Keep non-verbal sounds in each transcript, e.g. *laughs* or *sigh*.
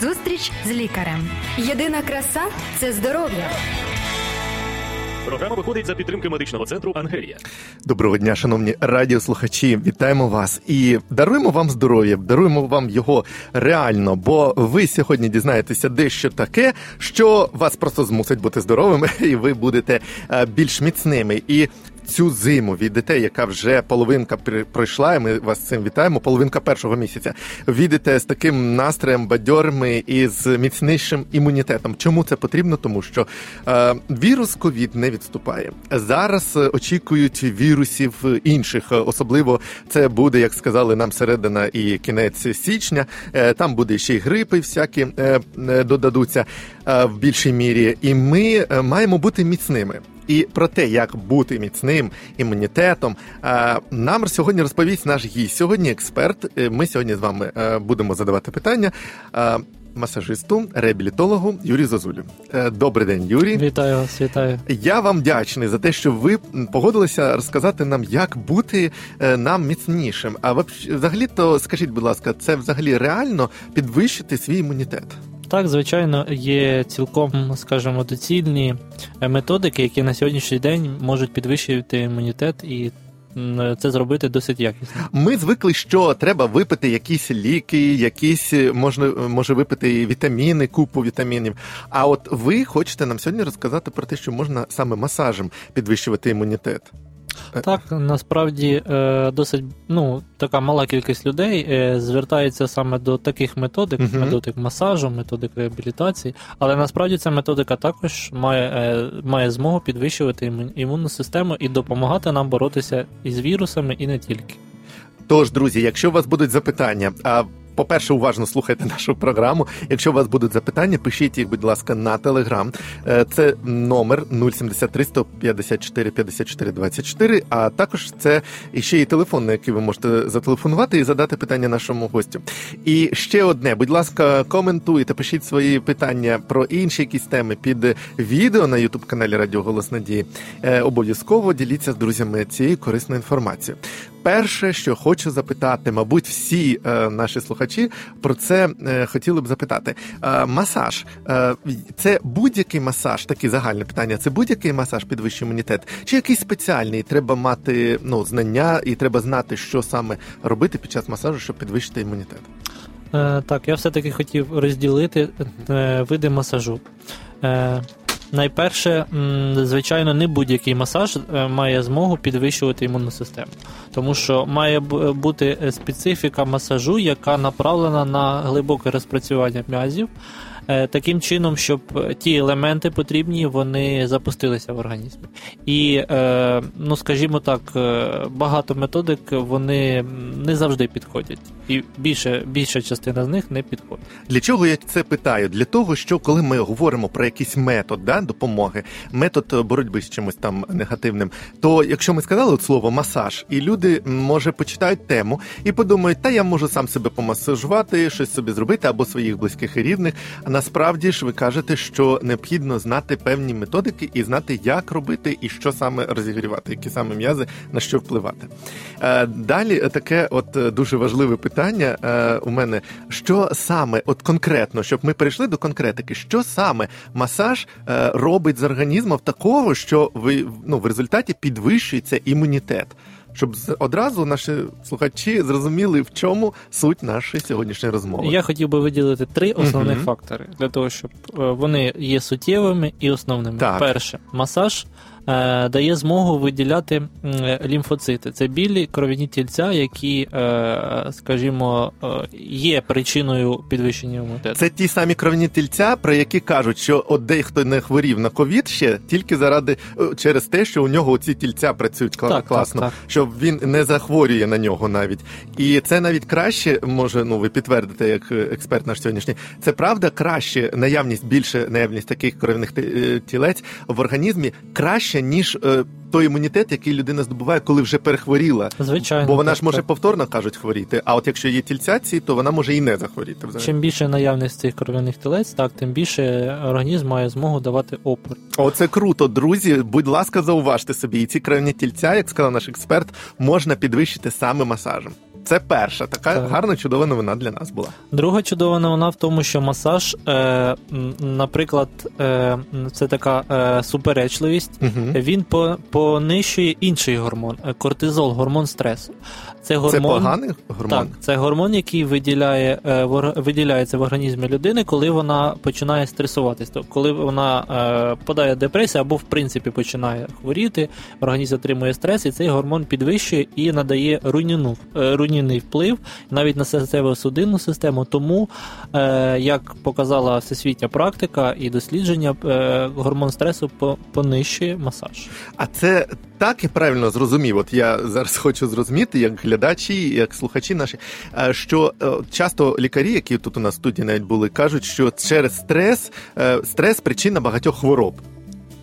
Зустріч з лікарем. Єдина краса це здоров'я. Програма виходить за підтримки медичного центру Ангелія. Доброго дня, шановні радіослухачі. Вітаємо вас і даруємо вам здоров'я, даруємо вам його реально, бо ви сьогодні дізнаєтеся дещо таке, що вас просто змусить бути здоровими, *laughs* і ви будете е, більш міцними. І цю зиму відете, яка вже половинка пройшла, і ми вас цим вітаємо. Половинка першого місяця. Відете з таким настроєм бадьорми і з міцнішим імунітетом. Чому це потрібно? Тому що е, вірус ковід не відступає. Зараз очікують вірусів інших, особливо це буде, як сказали нам середина і кінець січня. Е, там буде ще й грипи, всякі е, е додадуться е, в більшій мірі, і ми е, маємо бути міцними. І про те, як бути міцним імунітетом, е, нам сьогодні розповість наш гість. Сьогодні експерт. Е, ми сьогодні з вами е, будемо задавати питання. Масажисту, реабілітологу Юрію Зазулю. Добрий день, Юрій. Вітаю вас, вітаю. Я вам вдячний за те, що ви погодилися розказати нам, як бути нам міцнішим. А взагалі, то скажіть, будь ласка, це взагалі реально підвищити свій імунітет? Так, звичайно, є цілком, скажімо, доцільні методики, які на сьогоднішній день можуть підвищувати імунітет і. Це зробити досить якісно. Ми звикли, що треба випити якісь ліки, якісь можна може випити вітаміни, купу вітамінів. А от ви хочете нам сьогодні розказати про те, що можна саме масажем підвищувати імунітет. Так, насправді е, досить ну, така мала кількість людей е, звертається саме до таких методик, uh-huh. методик масажу, методик реабілітації, але насправді ця методика також має е, має змогу підвищувати імунну систему і допомагати нам боротися із вірусами і не тільки. Тож, друзі, якщо у вас будуть запитання, а по-перше, уважно слухайте нашу програму. Якщо у вас будуть запитання, пишіть їх, будь ласка, на телеграм. Це номер 073 154 54 24, А також це ще і телефон, на який ви можете зателефонувати і задати питання нашому гостю. І ще одне, будь ласка, коментуйте, пишіть свої питання про інші якісь теми під відео на ютуб каналі Радіо Голос Надії. Е, обов'язково діліться з друзями цією корисною інформацією. Перше, що хочу запитати, мабуть, всі е, наші слухачі про це е, хотіли б запитати. Е, масаж е, це будь-який масаж, таке загальне питання. Це будь-який масаж підвищує імунітет, чи якийсь спеціальний? Треба мати ну знання і треба знати, що саме робити під час масажу, щоб підвищити імунітет. Е, так, я все таки хотів розділити е, види масажу. Найперше, звичайно, не будь-який масаж е, має змогу підвищувати імунну систему, тому що має бути специфіка масажу, яка направлена на глибоке розпрацювання м'язів. Е, таким чином, щоб ті елементи потрібні, вони запустилися в організмі. І, е, ну скажімо так, е, багато методик вони не завжди підходять, і більше, більша частина з них не підходить. Для чого я це питаю? Для того, що коли ми говоримо про якийсь метод да, допомоги, метод боротьби з чимось там негативним, то якщо ми сказали от слово масаж, і люди може почитають тему і подумають, та я можу сам себе помасажувати, щось собі зробити або своїх близьких і рідних насправді ж ви кажете, що необхідно знати певні методики і знати, як робити і що саме розігрівати, які саме м'язи на що впливати. Е, далі таке, от е, дуже важливе питання е, у мене: що саме, от конкретно, щоб ми перейшли до конкретики, що саме масаж робить з організмом такого, що ви ну в результаті підвищується імунітет щоб одразу наші слухачі зрозуміли, в чому суть нашої сьогоднішньої розмови. Я хотів би виділити три основних угу. фактори для того, щоб е, вони є суттєвими і основними. Так. Перше масаж. Е, дає змогу виділяти лімфоцити. Це білі кров'яні тільця, які, е, скажімо, е, є причиною підвищення імунітету. Це ті самі кров'яні тільця, про які кажуть, що от дехто не хворів на ковід ще тільки заради через те, що у нього ці тільця працюють так, класно, так, так. що він не захворює на нього навіть. І це навіть краще може. Ну ви підтвердите, як експерт наш сьогоднішній. Це правда краще наявність більше наявність таких кров'яних тілець в організмі краще краще, ніж е, той імунітет, який людина здобуває, коли вже перехворіла. Звичайно, бо вона так, ж може так. повторно кажуть хворіти. А от якщо є тільцяці, то вона може і не захворіти. Взагалі. Чим більше наявність цих кров'яних тілець, так тим більше організм має змогу давати опор. Оце круто, друзі. Будь ласка, зауважте собі, і ці кров'яні тільця, як сказав наш експерт, можна підвищити саме масажем. Це перша така Так. гарна, чудова новина для нас була. Друга чудова новина в тому, що масаж, е, наприклад, е, це така е, суперечливість. Угу. Він по, понищує інший гормон е, кортизол, гормон стресу. Це гормон, Це поганий гормон. Так, це гормон, який виділяє, е, виділяється в організмі людини, коли вона починає стресуватись. Тобто, коли вона е, подає депресію або в принципі починає хворіти, організм отримує стрес, і цей гормон підвищує і надає руйнівну, е, руйнівний вплив навіть на серцево-судинну систему. Тому, е, як показала всесвітня практика і дослідження, е, гормон стресу понищує масаж. А це так і правильно зрозумів. От я зараз хочу зрозуміти, як глядачі, як слухачі наші, е, що часто лікарі, які тут у нас в студії навіть були, кажуть, що через стрес стрес причина багатьох хвороб.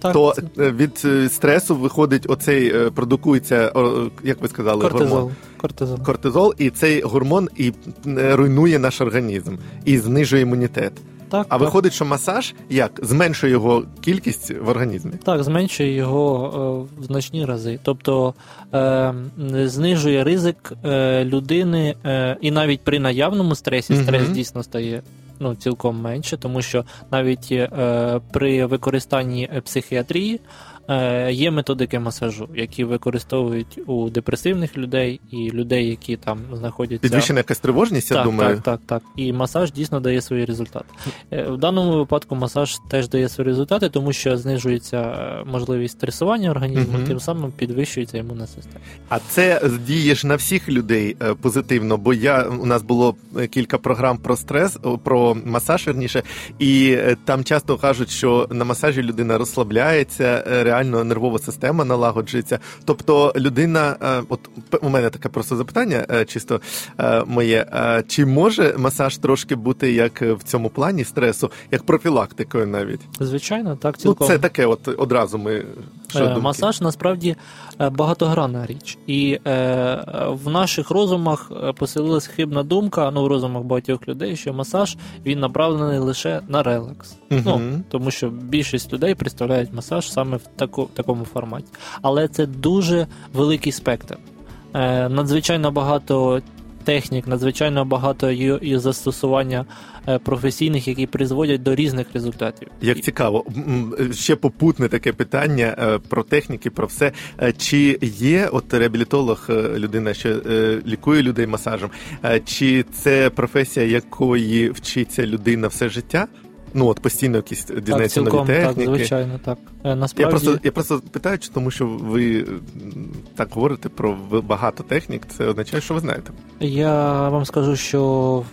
Так, То це е, від е, стресу виходить оцей е, продукується, як ви сказали, кортизол. гормон кортизол. кортизол, і цей гормон і руйнує наш організм і знижує імунітет. Так, А так. виходить, що масаж як зменшує його кількість в організмі. Так, зменшує його е, в значні рази. Тобто е, знижує ризик е, людини, і навіть при наявному стресі Мгм. стрес дійсно стає ну, цілком менше, тому що навіть е, при використанні е, психіатрії є методики масажу, які використовують у депресивних людей і людей, які там знаходяться. Підвищена якась тривожність, я думаю. Так, так, так. І масаж дійсно дає свої результати. Е, В даному випадку масаж теж дає свої результати, тому що знижується е, можливість стресування організму, Мгм. тим самим підвищується імунна система. А це діє ж на всіх людей е, позитивно, бо я у нас було е, кілька програм про стрес, про масаж верніше, і е, там часто кажуть, що на масажі людина розслабляється, е, реально нервова система налагоджується. Тобто людина, е, от у мене таке просто запитання, е, чисто е, моє. Чи може масаж трошки бути як в цьому плані стресу, як профілактикою навіть? Звичайно, так Ну, це таке, от одразу ми що. Масаж насправді багатогранна річ, і е, в наших розумах поселилась хибна думка, ну в розумах багатьох людей, що масаж він направлений лише на релакс. Ну тому що більшість людей представляють масаж саме в таку, такому форматі. Але це дуже великий спектр. Е, надзвичайно багато технік, надзвичайно багато і, і застосування е, професійних, які призводять до різних результатів. Як цікаво, ще попутне таке питання е, про техніки, про все. Е, Чи є от реабілітолог, людина, що лікує людей масажем? Чи це професія, якої вчиться людина все життя? Ну от постійно якісь дізнається нові цілком так, звичайно, так. Е, Я Насправді, просто я просто питаю, тому що ви так говорите про багато технік. Це означає, що ви знаєте. Я вам скажу, що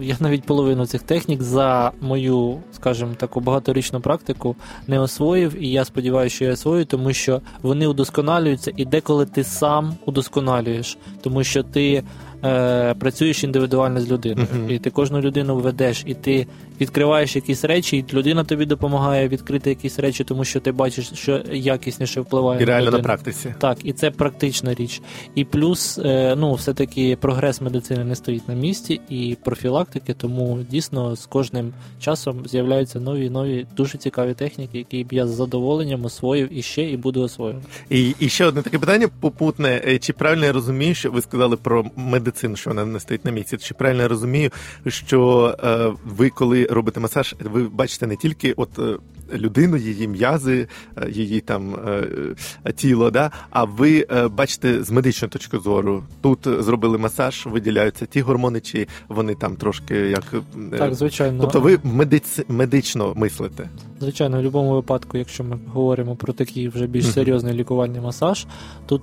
я навіть половину цих технік за мою, скажімо, таку багаторічну практику не освоїв, і я сподіваюся, що я освою, тому що вони удосконалюються, і деколи ти сам удосконалюєш, тому що ти е, працюєш індивідуально з людиною, Мгм. і ти кожну людину ведеш, і ти відкриваєш якісь речі, і людина тобі допомагає відкрити якісь речі, тому що ти бачиш, що якісніше впливає І реально на практиці. Так, і це практична річ. І плюс, е, ну, все-таки прогрес медицини не стоїть на місці, і профілактики, тому дійсно з кожним часом з'являються нові нові дуже цікаві техніки, які б я з задоволенням освоїв і ще і буду освоювати. І, і ще одне таке питання попутне. Е, Чи правильно я розумію, що ви сказали про медицину, що вона не стоїть на місці? Чи правильно я розумію, що е, ви, коли робите масаж, ви бачите не тільки от е, людину, її м'язи, е, її там е, е, тіло, да? а ви бачите з медичної точки зору. Тут зробили масаж, виділяються ті гормони, чи вони там трошки як. Так, звичайно. Тобто ви медиц... медично мислите. Звичайно, в будь-якому випадку, якщо ми говоримо про такий вже більш серйозний лікувальний масаж, тут,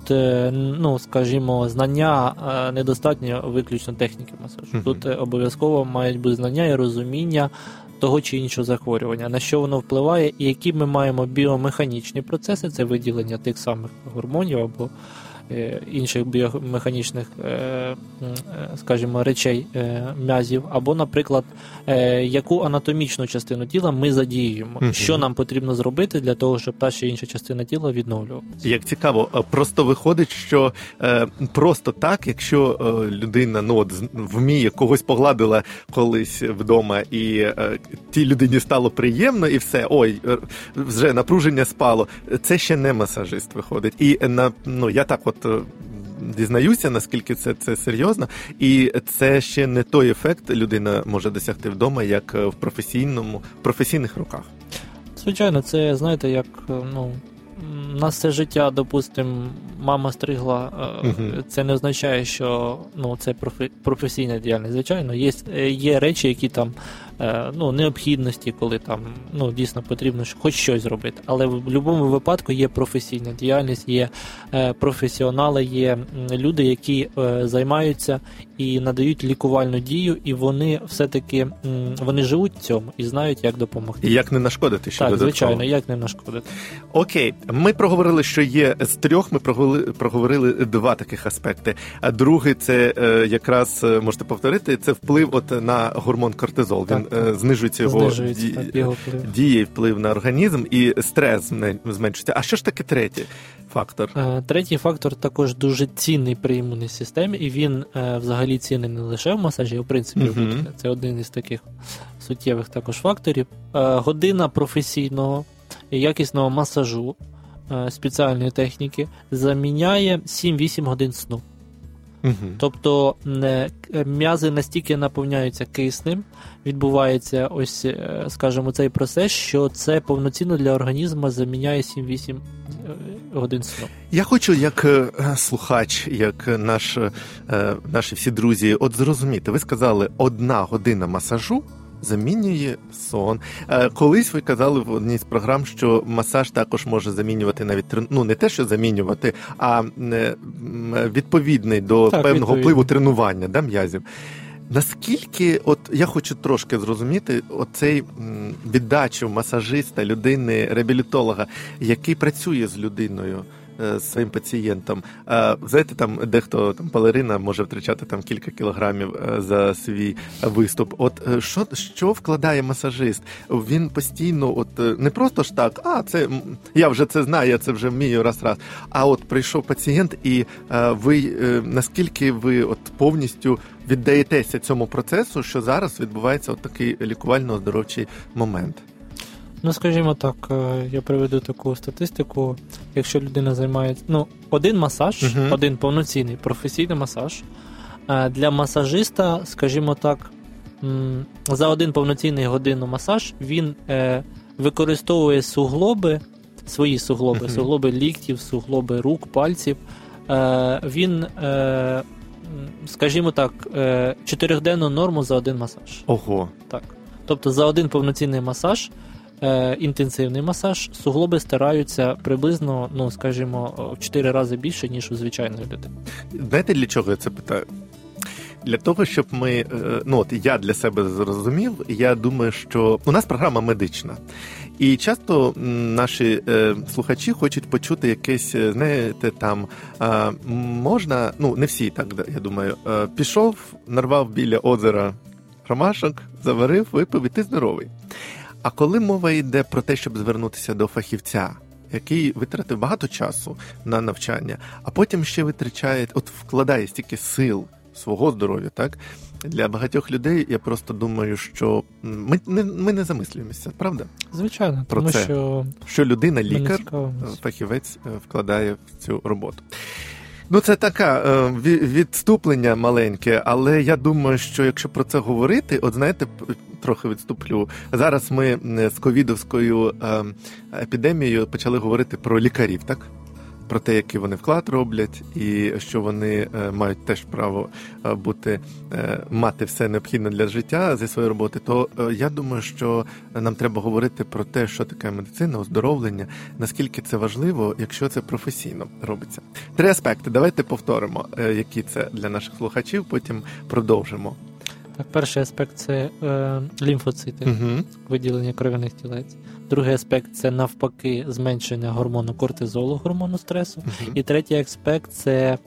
ну скажімо, знання недостатньо виключно техніки масажу. Тут обов'язково мають бути знання і розуміння того чи іншого захворювання, на що воно впливає, і які ми маємо біомеханічні процеси, це виділення тих самих гормонів або інших біомеханічних, е, е, скажімо, речей е, м'язів, або, наприклад, е, яку анатомічну частину тіла ми задіюємо, Мгм. що нам потрібно зробити для того, щоб та чи інша частина тіла відновлювалася. Як цікаво, е, просто виходить, що е, просто так, якщо е, людина ну от вміє когось погладила колись вдома, і е, тій людині стало приємно, і все, ой, е, вже напруження спало. Це ще не масажист виходить. І е, на ну я так, от. Е, дізнаюся, наскільки це, це серйозно, і це ще не той ефект людина може досягти вдома, як в професійному в професійних руках. Звичайно, це знаєте, як ну. На все життя, допустимо, мама стригла, uh-huh. це не означає, що ну, це професійна діяльність. Звичайно, є є речі, які там Е, ну, необхідності, коли там ну, дійсно потрібно хоч щось зробити. Але в будь-якому випадку є професійна діяльність, є е, професіонали, є люди, які е, займаються і надають лікувальну дію, і вони все-таки вони живуть в цьому і знають, як допомогти. І як не нашкодити ще Так, додатково. звичайно, як не нашкодити. Окей, ми проговорили, що є з трьох. Ми проговорили, проговорили два таких аспекти. А другий це якраз можете повторити, це вплив от на гормон кортизол. Він Е, знижується його, знижується, ді... його вплив. дія вплив на організм, і стрес зменшується. А що ж таке третій фактор? Е, третій фактор також дуже цінний при імунній системі, і він е, взагалі цінний не лише в масажі, а в принципі uh це один із таких суттєвих також факторів. Година професійного і якісного масажу спеціальної техніки заміняє 7-8 годин сну. Угу. Тобто м'язи настільки наповняються киснем, відбувається ось, е, скажімо, цей процес, що це повноцінно для організму заміняє 7-8 е, годин сну. Я хочу, як е, слухач, як наш, наші всі друзі, от зрозуміти, ви сказали, одна година масажу замінює сон. Е, колись ви казали в одній з програм, що масаж також може замінювати навіть ну не те, що замінювати, а е, відповідний до так, певного відповідно. впливу тренування да, м'язів. Наскільки, от я хочу трошки зрозуміти, оцей віддачу масажиста, людини, реабілітолога, який працює з людиною. Е, своїм пацієнтам. Знаєте, там дехто там балерина може втрачати там кілька кілограмів е, за свій виступ. От е, що що вкладає масажист? Він постійно, от не просто ж так, а це я вже це знаю, я це вже вмію раз раз. А от прийшов пацієнт, і ви наскільки ви от повністю віддаєтеся цьому процесу, що зараз відбувається от такий лікувально-оздоровчий момент. Ну, скажімо так, е, я приведу таку статистику. Якщо людина займається ну, один масаж, uh-huh. один повноцінний професійний масаж. Е, для масажиста, скажімо так, за один повноцінний годинний масаж він е, використовує суглоби, свої суглоби, uh-huh. суглоби ліктів, суглоби рук, пальців. Він, скажімо так, чотирьохденну норму за один масаж. Ого. Так. Тобто за один повноцінний масаж е, інтенсивний масаж, суглоби стараються приблизно, ну скажімо, в 4 рази більше, ніж у звичайної людини. Знаєте, для чого я це питаю? Для того, щоб ми, е, ну от я для себе зрозумів, я думаю, що у нас програма медична. І часто наші е, слухачі хочуть почути якесь, е, знаєте, там е, можна, ну не всі так, я думаю, е, пішов, нарвав біля озера ромашок, заварив, випив і ти здоровий. А коли мова йде про те, щоб звернутися до фахівця, який витратив багато часу на навчання, а потім ще витрачає, от вкладає стільки сил свого здоров'я, так для багатьох людей я просто думаю, що ми не ми не замислюємося, правда? Звичайно, про тому це, що що людина, лікар, фахівець е, вкладає в цю роботу. Ну, це таке відступлення маленьке, але я думаю, що якщо про це говорити, от знаєте, трохи відступлю. Зараз ми з ковідовською ем, епідемією почали говорити про лікарів, так? Про те, який вони вклад роблять, і що вони е, мають теж право е, бути е, мати все необхідне для життя зі своєї роботи, то я думаю, що нам треба говорити про те, що таке медицина, оздоровлення, наскільки це важливо, якщо це професійно робиться. Три аспекти. Давайте повторимо, які це для наших слухачів. Потім продовжимо. Так, перший аспект це е, лімфоцити, угу. виділення кров'яних тілець. Другий аспект це навпаки зменшення гормону кортизолу, гормону стресу. Угу. І третій аспект це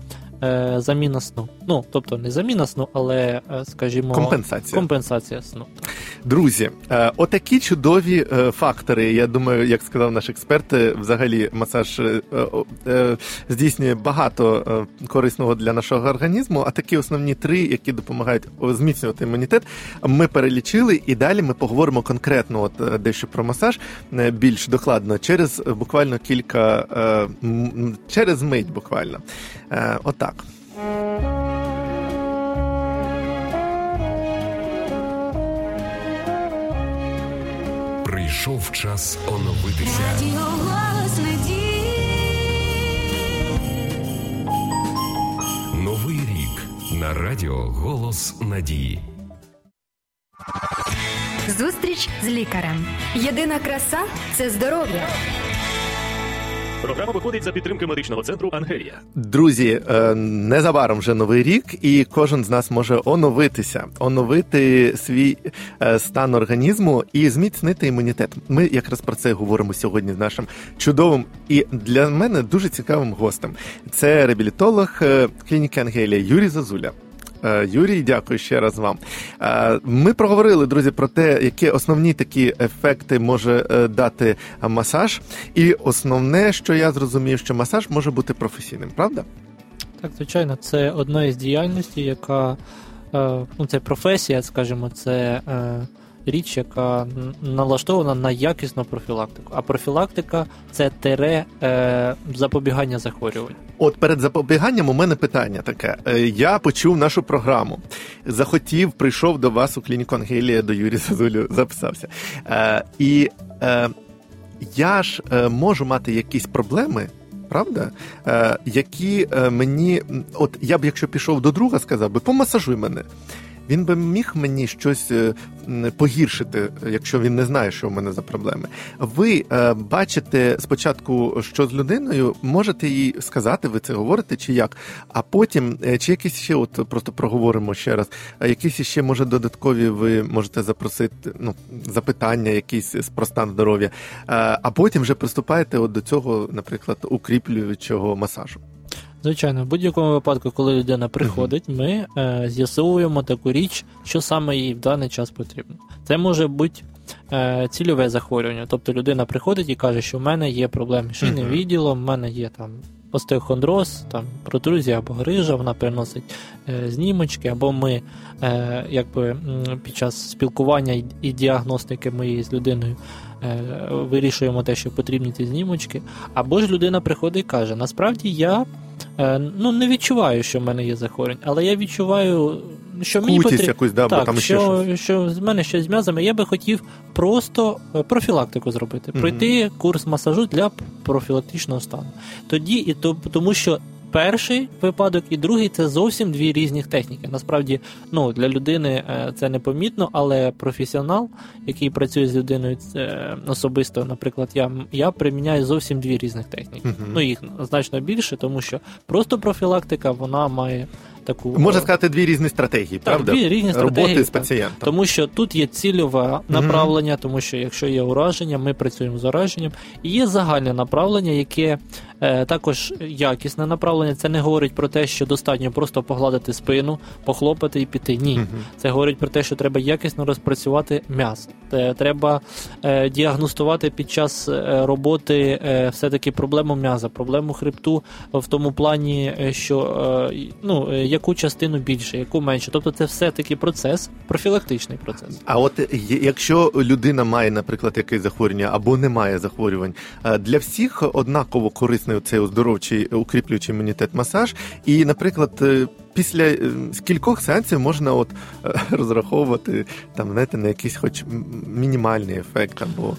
е, заміна сну. Ну, тобто не заміна сну, але, е, скажімо, компенсація компенсація сну. Друзі, е, отакі чудові е, фактори. Я думаю, як сказав наш експерт, е, взагалі масаж е, е, здійснює багато е, корисного для нашого організму. А такі основні три, які допомагають зміцнювати імунітет, ми перелічили, і далі ми поговоримо конкретно, от дещо про масаж більш докладно через буквально кілька е, через мить, буквально. Е, Отак. Прийшов час оновитися. Радіо голос надії. Новий рік на радіо Голос Надії. Зустріч з лікарем. Єдина краса це здоров'я. Програма виходить за підтримки медичного центру Ангелія. Друзі, е, незабаром вже новий рік, і кожен з нас може оновитися, оновити свій е, стан організму і зміцнити імунітет. Ми якраз про це говоримо сьогодні з нашим чудовим і для мене дуже цікавим гостем. Це реабілітолог е, клініки Ангелія Юрій Зазуля. Е, Юрій, дякую ще раз вам. Е, Ми проговорили, друзі, про те, які основні такі ефекти може е, дати масаж. І основне, що я зрозумів, що масаж може бути професійним, правда? Так, звичайно, це одна із діяльностей, яка ну, це професія, скажімо, це річ, яка налаштована на якісну профілактику. А профілактика це тере е, запобігання захворювань. От перед запобіганням у мене питання таке. Е, Я почув нашу програму, захотів, прийшов до вас у клініку Ангелія до Юрія Зазулю, записався. Е, І е, я ж е, можу мати якісь проблеми. Правда, е, які е, мені, от я б, якщо пішов до друга, сказав би, помасажуй мене. Він би міг мені щось е, погіршити, якщо він не знає, що в мене за проблеми. Ви е, бачите спочатку, що з людиною, можете їй сказати, ви це говорите, чи як, а потім, е, чи якісь ще, от просто проговоримо ще раз, якісь ще може додаткові ви можете запросити ну, запитання, якісь про стан здоров'я, а потім вже приступаєте от до цього, наприклад, укріплюючого масажу. Звичайно, в будь-якому випадку, коли людина приходить, ми е, з'ясовуємо таку річ, що саме їй в даний час потрібно. Це може бути е, цільове захворювання. Тобто людина приходить і каже, що в мене є проблеми з шийним відділом, в мене є там остеохондроз, там протрузія або грижа, вона приносить е, знімочки, або ми е, якби під час спілкування і, і діагностики ми з людиною е, вирішуємо те, що потрібні ці знімочки. Або ж людина приходить і каже: насправді я ну, не відчуваю, що в мене є захворювання, але я відчуваю, що мені потрібно. якусь, да, бо Так, там ще що, щось. що з мене щось з м'язами, я би хотів просто е, профілактику зробити, пройти курс масажу для профілактичного стану. Тоді і то, тому що перший випадок і другий це зовсім дві різні техніки. Насправді, ну для людини е, це непомітно, але професіонал, який працює з людиною це особисто, наприклад, я, я приміняю зовсім дві різних техніки. Мгм. Ну їх значно більше, тому що просто профілактика вона має таку Можна е, сказати, дві різні стратегії, так, правда? дві різні Роботи стратегії, з так. пацієнтом. тому що тут є цільове направлення, тому що якщо є ураження, ми працюємо з ураженням. І є загальне направлення, яке е, також якісне направлення. Це не говорить про те, що достатньо просто погладити спину, похлопати і піти. Ні. Мгм. Це говорить про те, що треба якісно розпрацювати м'ясо. Треба е, діагностувати під час е, роботи е, все-таки проблему м'яза, проблему хребту в тому плані, е, що е, ну, е, яку частину більше, яку менше. Тобто це все-таки процес, профілактичний процес. А от якщо людина має, наприклад, якесь захворювання або не має захворювань, е, для всіх однаково корисний цей оздоровчий укріплюючий імунітет масаж. І, наприклад, е, після е, скількох сеансів можна от е, *laughs* розраховувати там, знаєте, на якийсь хоч мінімальний ефект або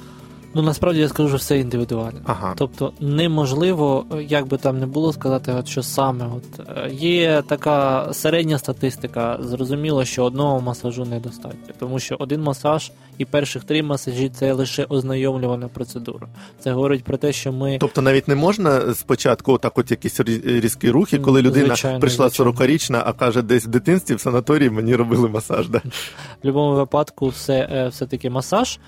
Ну насправді я скажу, що все індивідуально. ага. Тобто неможливо, як би там не було сказати, от що саме. От е, є така середня статистика. Зрозуміло, що одного масажу недостатньо, тому що один масаж і перших три масажі це лише ознайомлювана процедура. Це говорить про те, що ми Тобто навіть не можна спочатку отак от якісь різкі рухи, коли людина Звичайно, прийшла звичайно. 40-річна, а каже, десь в дитинстві в санаторії мені робили масаж. Да? в будь-якому випадку все, е, все-таки масаж.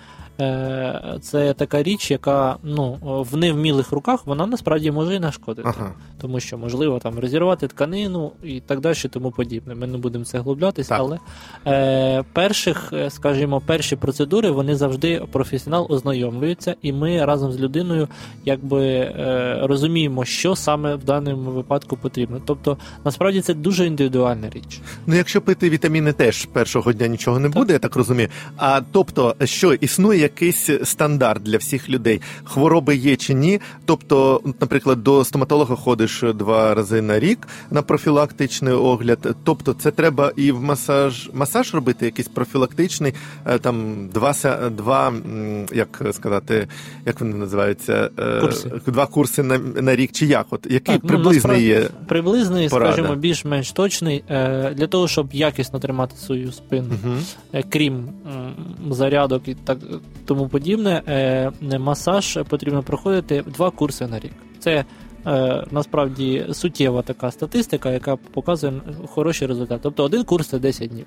Е, це така річ, яка ну, в невмілих руках вона насправді може і нашкодити. Ага. Тому що можливо там розірвати тканину і так далі, тому подібне. Ми не будемо це глублятись, але е, перших, е, скажімо, перші процедури вони завжди професіонал ознайомлюється, і ми разом з людиною якби е, розуміємо, що саме в даному випадку потрібно. Тобто, насправді це дуже індивідуальна річ. Ну, якщо пити вітаміни, теж першого дня нічого не буде, я так розумію. А тобто, що існує якийсь стандарт для всіх людей? Хвороби є чи ні? Тобто, наприклад, до стоматолога ходиш два рази на рік на профілактичний огляд. Тобто, це треба і в масаж масаж робити, якийсь профілактичний, е, там два два як сказати, як вони називаються? Е, Курси. Два курси на, на рік, чи як? От який Так, ну, приблизний є? Приблизний, порада? скажімо, більш-менш точний е, для того, щоб якісно тримати свою спину. Угу. Крім зарядок і так тому подібне, е, масаж потрібно проходити два курси на рік. Це е, насправді суттєва така статистика, яка показує хороші результати. Тобто один курс це 10 днів.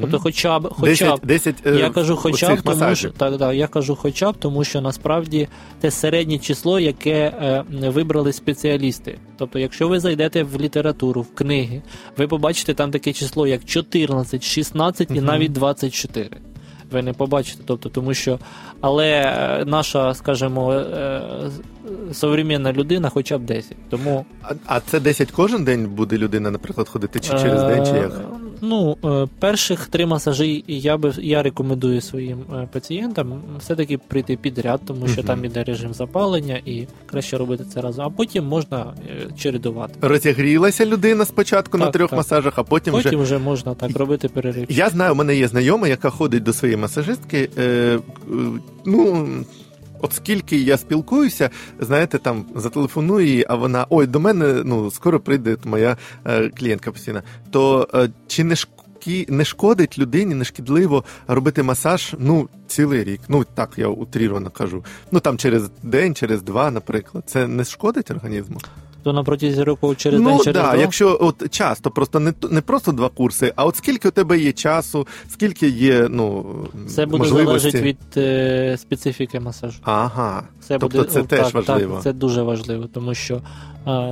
Тобто, хоча б, хоча б 10, 10 я кажу, хоча б тому, що так, так, я кажу, хоча б тому, що насправді це середнє число, яке е, вибрали спеціалісти. Тобто, якщо ви зайдете в літературу, в книги, ви побачите там таке число, як 14, 16 і Мгм. навіть 24. Ви не побачите, тобто, тому що, але е, наша, скажімо, е, современна людина хоча б 10. Тому А, а це 10 кожен день буде людина, наприклад, ходити чи через день, чи Е, як? Ну, е, перших три масажі я би я рекомендую своїм е, пацієнтам все-таки прийти підряд, тому що Мгм. там іде режим запалення, і краще робити це разом. А потім можна е, чередувати. Розігрілася людина спочатку на трьох так. масажах, а потім, Потім вже. вже можна так робити перерив. Я знаю, у мене є знайома, яка ходить до своєї масажистки. Е, е, ну. От скільки я спілкуюся, знаєте, там зателефоную їй, а вона ой, до мене ну скоро прийде моя е, клієнтка постійна. То е, чи не шкі, не шкодить людині, не шкідливо робити масаж ну цілий рік? Ну так я утріровано кажу. Ну там через день, через два, наприклад, це не шкодить організму? То на протязі року через ну день через да, два. якщо от часто, просто не не просто два курси, а от скільки у тебе є часу, скільки є ну Це буде залежить від е, специфіки масажу. Ага. Це Тобто буде, це ну, теж так, важливо. Так, це дуже важливо, тому що е,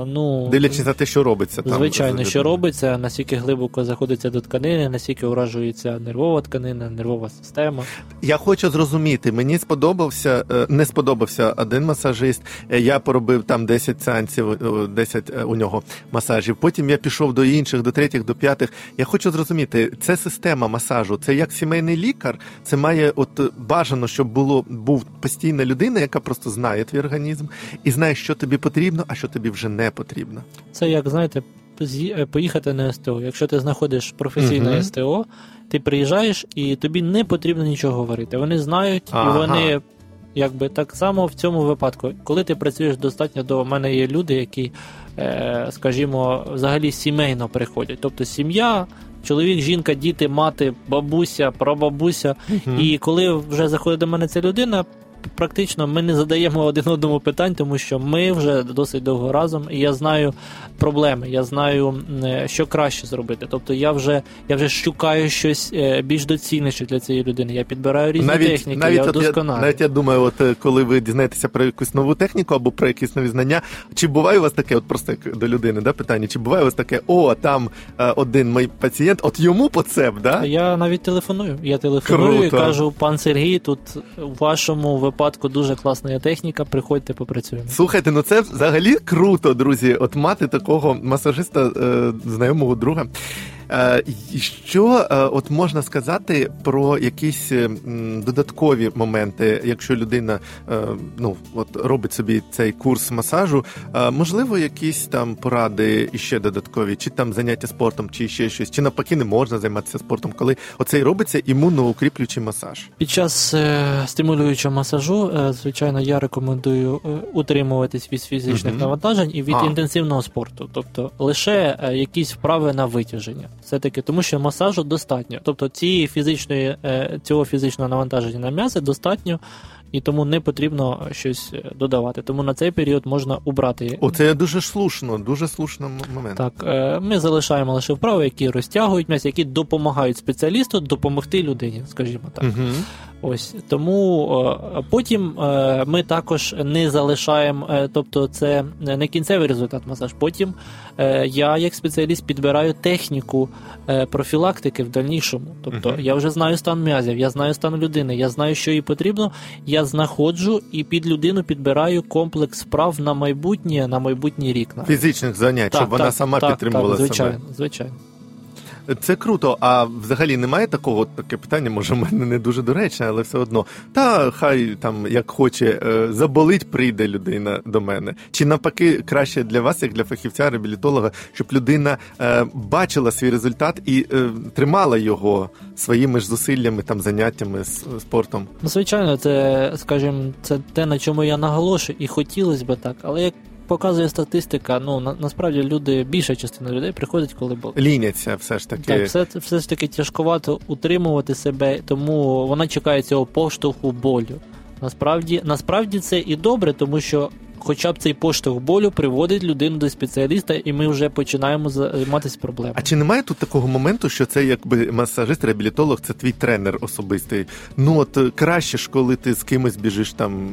ну Дивлячись на те, що робиться там. Звичайно, що робиться, наскільки глибоко заходиться до тканини, наскільки уражується нервова тканина, нервова система. Я хочу зрозуміти, мені сподобався, е, не сподобався один масажист. Е, Я поробив там 10 сеансів, е, 10 е, у нього масажів. Потім я пішов до інших, до третіх, до п'ятих. Я хочу зрозуміти, це система масажу, це як сімейний лікар. Це має от бажано, щоб було був постійна людина, яка просто знає твій організм і знає, що тобі потрібно, а що тобі вже не потрібно. Це як знаєте, е, поїхати на СТО. Якщо ти знаходиш професійне Мгм. СТО, ти приїжджаєш і тобі не потрібно нічого говорити. Вони знають, Ага. і вони. Якби так само в цьому випадку, коли ти працюєш достатньо до мене є люди, які, е, скажімо, взагалі сімейно приходять. Тобто сім'я, чоловік, жінка, діти, мати, бабуся, прабабуся. І коли вже заходить до мене ця людина, практично ми не задаємо один одному питань, тому що ми вже досить довго разом, і я знаю проблеми, я знаю, е, що краще зробити. Тобто я вже я вже шукаю щось е, більш доцільніше для цієї людини. Я підбираю різні техніки, я от я, вдосконалюю. навіть я думаю, от е, коли ви дізнаєтеся про якусь нову техніку або про якісь нові знання, чи буває у вас таке, от просто як до людини, да, питання, чи буває у вас таке, о, там один мій пацієнт, от йому по поцеп, да? Я навіть телефоную. Я телефоную і кажу, пан Сергій, тут у вашому випадку дуже класна техніка, приходьте, попрацюємо. Слухайте, ну це взагалі круто, друзі, от мати такого масажиста, е, знайомого друга. Е, і що е, от можна сказати про якісь е, додаткові моменти, якщо людина е, ну от робить собі цей курс масажу, можливо, якісь там поради іще додаткові, чи там заняття спортом, чи ще щось, чи навпаки не можна займатися спортом, коли оцей робиться імуноукріплюючий масаж. Під час стимулюючого масажу, звичайно, я рекомендую утримуватись від фізичних навантажень і від А. інтенсивного спорту, тобто лише якісь вправи на витяження. Все таки, тому що масажу достатньо. Тобто цієї фізичної е, цього фізичного навантаження на м'язи достатньо. І тому не потрібно щось е, додавати. Тому на цей період можна убрати. Оце дуже слушно, дуже слушно момент. Так, е, ми залишаємо лише вправи, які розтягують м'ясо, які допомагають спеціалісту допомогти людині, скажімо так. Угу. Ось тому потім е, ми також не залишаємо, е, тобто це не кінцевий результат масаж. Потім е, я, як спеціаліст, підбираю техніку профілактики в дальнішому. Тобто я вже знаю стан м'язів, я знаю стан людини, я знаю, що їй потрібно. Я знаходжу і під людину підбираю комплекс справ на майбутнє, на майбутній рік. навіть. Фізичних занять, щоб вона сама так, підтримувала так, звичайно, себе. звичайно. Це круто. А взагалі немає такого таке питання, може, мене не дуже доречне, але все одно. Та хай там як хоче, е, заболить, прийде людина до мене. Чи навпаки краще для вас, як для фахівця, реабілітолога, щоб людина е, бачила свій результат і е, тримала його своїми ж зусиллями, там заняттями з спортом. Ну, звичайно, це, скажімо, це те, на чому я наголошую, і хотілося б так, але як показує статистика, ну на, насправді люди, більша частина людей приходить, коли бо Ліняться все ж таки. Так, все, все ж таки тяжкувато утримувати себе, тому вона чекає цього поштовху болю. Насправді, насправді це і добре, тому що хоча б цей поштовх болю приводить людину до спеціаліста, і ми вже починаємо займатися проблемою. А чи немає тут такого моменту, що це якби масажист, реабілітолог, це твій тренер особистий? Ну от е, краще ж, коли ти з кимось біжиш там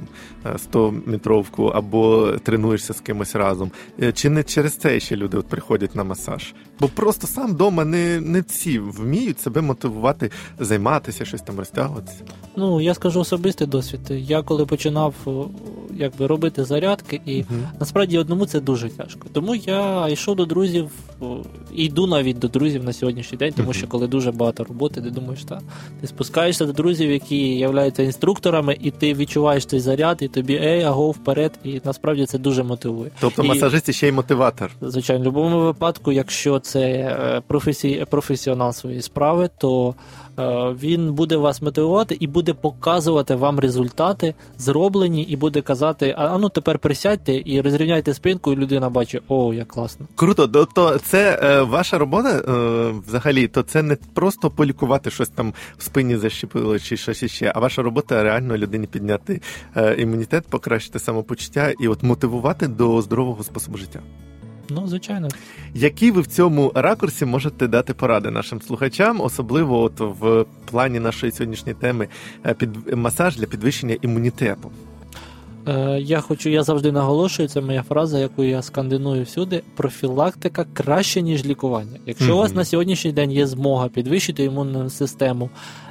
100 метровку або тренуєшся з кимось разом. Е, Чи не через це ще люди от приходять на масаж? Бо просто сам вдома не, не всі вміють себе мотивувати, займатися, щось там розтягуватися. Ну, я скажу особистий досвід. Я коли починав якби робити зарядки, і насправді одному це дуже тяжко. Тому я йшов до друзів, і йду навіть до друзів на сьогоднішній день, тому Мгм. що коли дуже багато роботи, ти думаєш, та ти спускаєшся до друзів, які являються інструкторами, і ти відчуваєш цей заряд, і тобі ей, аго, вперед, і насправді це дуже мотивує. Тобто І- масажист ще й мотиватор. Звичайно, в будь-якому випадку, якщо це е, професій, професіонал своєї справи, то е, він буде вас мотивувати і буде показувати вам результати зроблені, і буде казати: а ну тепер присядьте і розрівняйте спинку, і людина бачить, о, як класно. Круто, тобто це е, ваша робота е, взагалі, то це не просто полікувати щось там в спині защепило чи щось іще, а ваша робота реально людині підняти е, імунітет, покращити самопочуття і от мотивувати до здорового способу життя. Ну, звичайно. Які ви в цьому ракурсі можете дати поради нашим слухачам, особливо от в плані нашої сьогоднішньої теми е, під масаж для підвищення імунітету? Е, я хочу, я завжди наголошую, це моя фраза, яку я скандиную всюди. Профілактика краще, ніж лікування. Якщо у вас на сьогоднішній день є змога підвищити імунну систему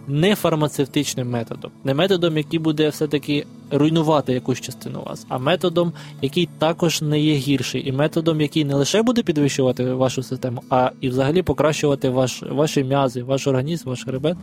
не фармацевтичним методом, не методом, який буде все-таки руйнувати якусь частину вас, а методом, який також не є гірший, і методом, який не лише буде підвищувати вашу систему, а і взагалі покращувати ваш, ваші м'язи, ваш організм, ваш хребет,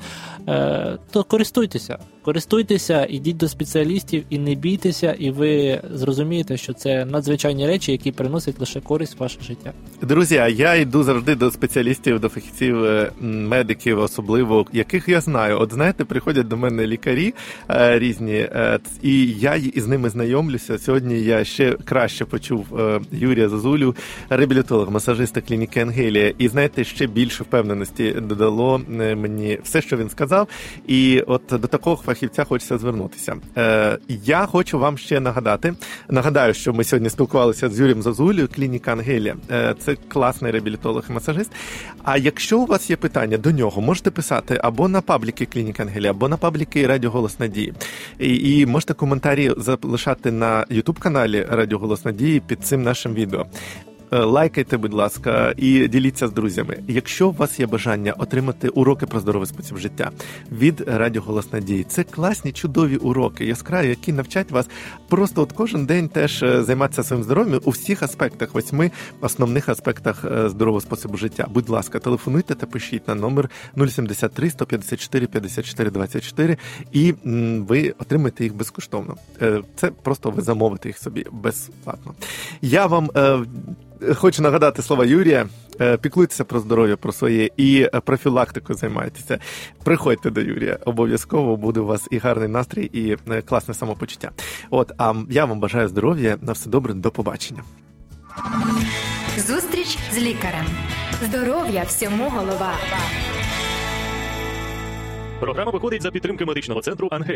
е, то користуйтеся. Користуйтеся, ідіть до спеціалістів і не бійтеся, і ви зрозумієте, що це надзвичайні речі, які приносять лише користь в ваше життя. Друзі, а я йду завжди до спеціалістів, до фахівців, е, медиків, особливо яких я знаю. От знаєте, приходять до мене лікарі е, різні, е, ц- і я із ними знайомлюся. Сьогодні я ще краще почув е, Юрія Зазулю, реабілітолог, масажиста клініки Ангелія. І знаєте, ще більше впевненості додало е, мені все, що він сказав. І от до такого фахівця хочеться звернутися. Е, я хочу вам ще нагадати. Нагадаю, що ми сьогодні спілкувалися з Юрієм Зазулею, клініка Ангелія. Це класний реабілітолог і масажист. А якщо у вас є питання до нього, можете писати або на пабліки клініка Ангелія, або на пабліки Радіо Голос Надії. І, і можете коментарі залишати на Ютуб каналі Радіо Голос Надії під цим нашим відео. Е, Лайкайте, будь ласка, і діліться з друзями. Якщо у вас є бажання отримати уроки про здоровий спосіб життя від Радіо Голос Надії, це класні, чудові уроки, яскраві, які навчать вас просто от кожен день теж е, займатися своїм здоров'ям у всіх аспектах, восьми основних аспектах е, здорового способу життя. Будь ласка, телефонуйте та пишіть на номер 073 154 54 24 і ви отримаєте їх безкоштовно. Це просто ви замовите їх собі безплатно. Я вам хочу нагадати слова Юрія. Е, Піклуйтеся про здоров'я, про своє і профілактикою займайтеся. Приходьте до Юрія. Обов'язково буде у вас і гарний настрій, і е, класне самопочуття. От а я вам бажаю здоров'я. На все добре, до побачення. Зустріч з лікарем. Здоров'я всьому голова. Програма виходить за підтримки медичного центру Ангелія.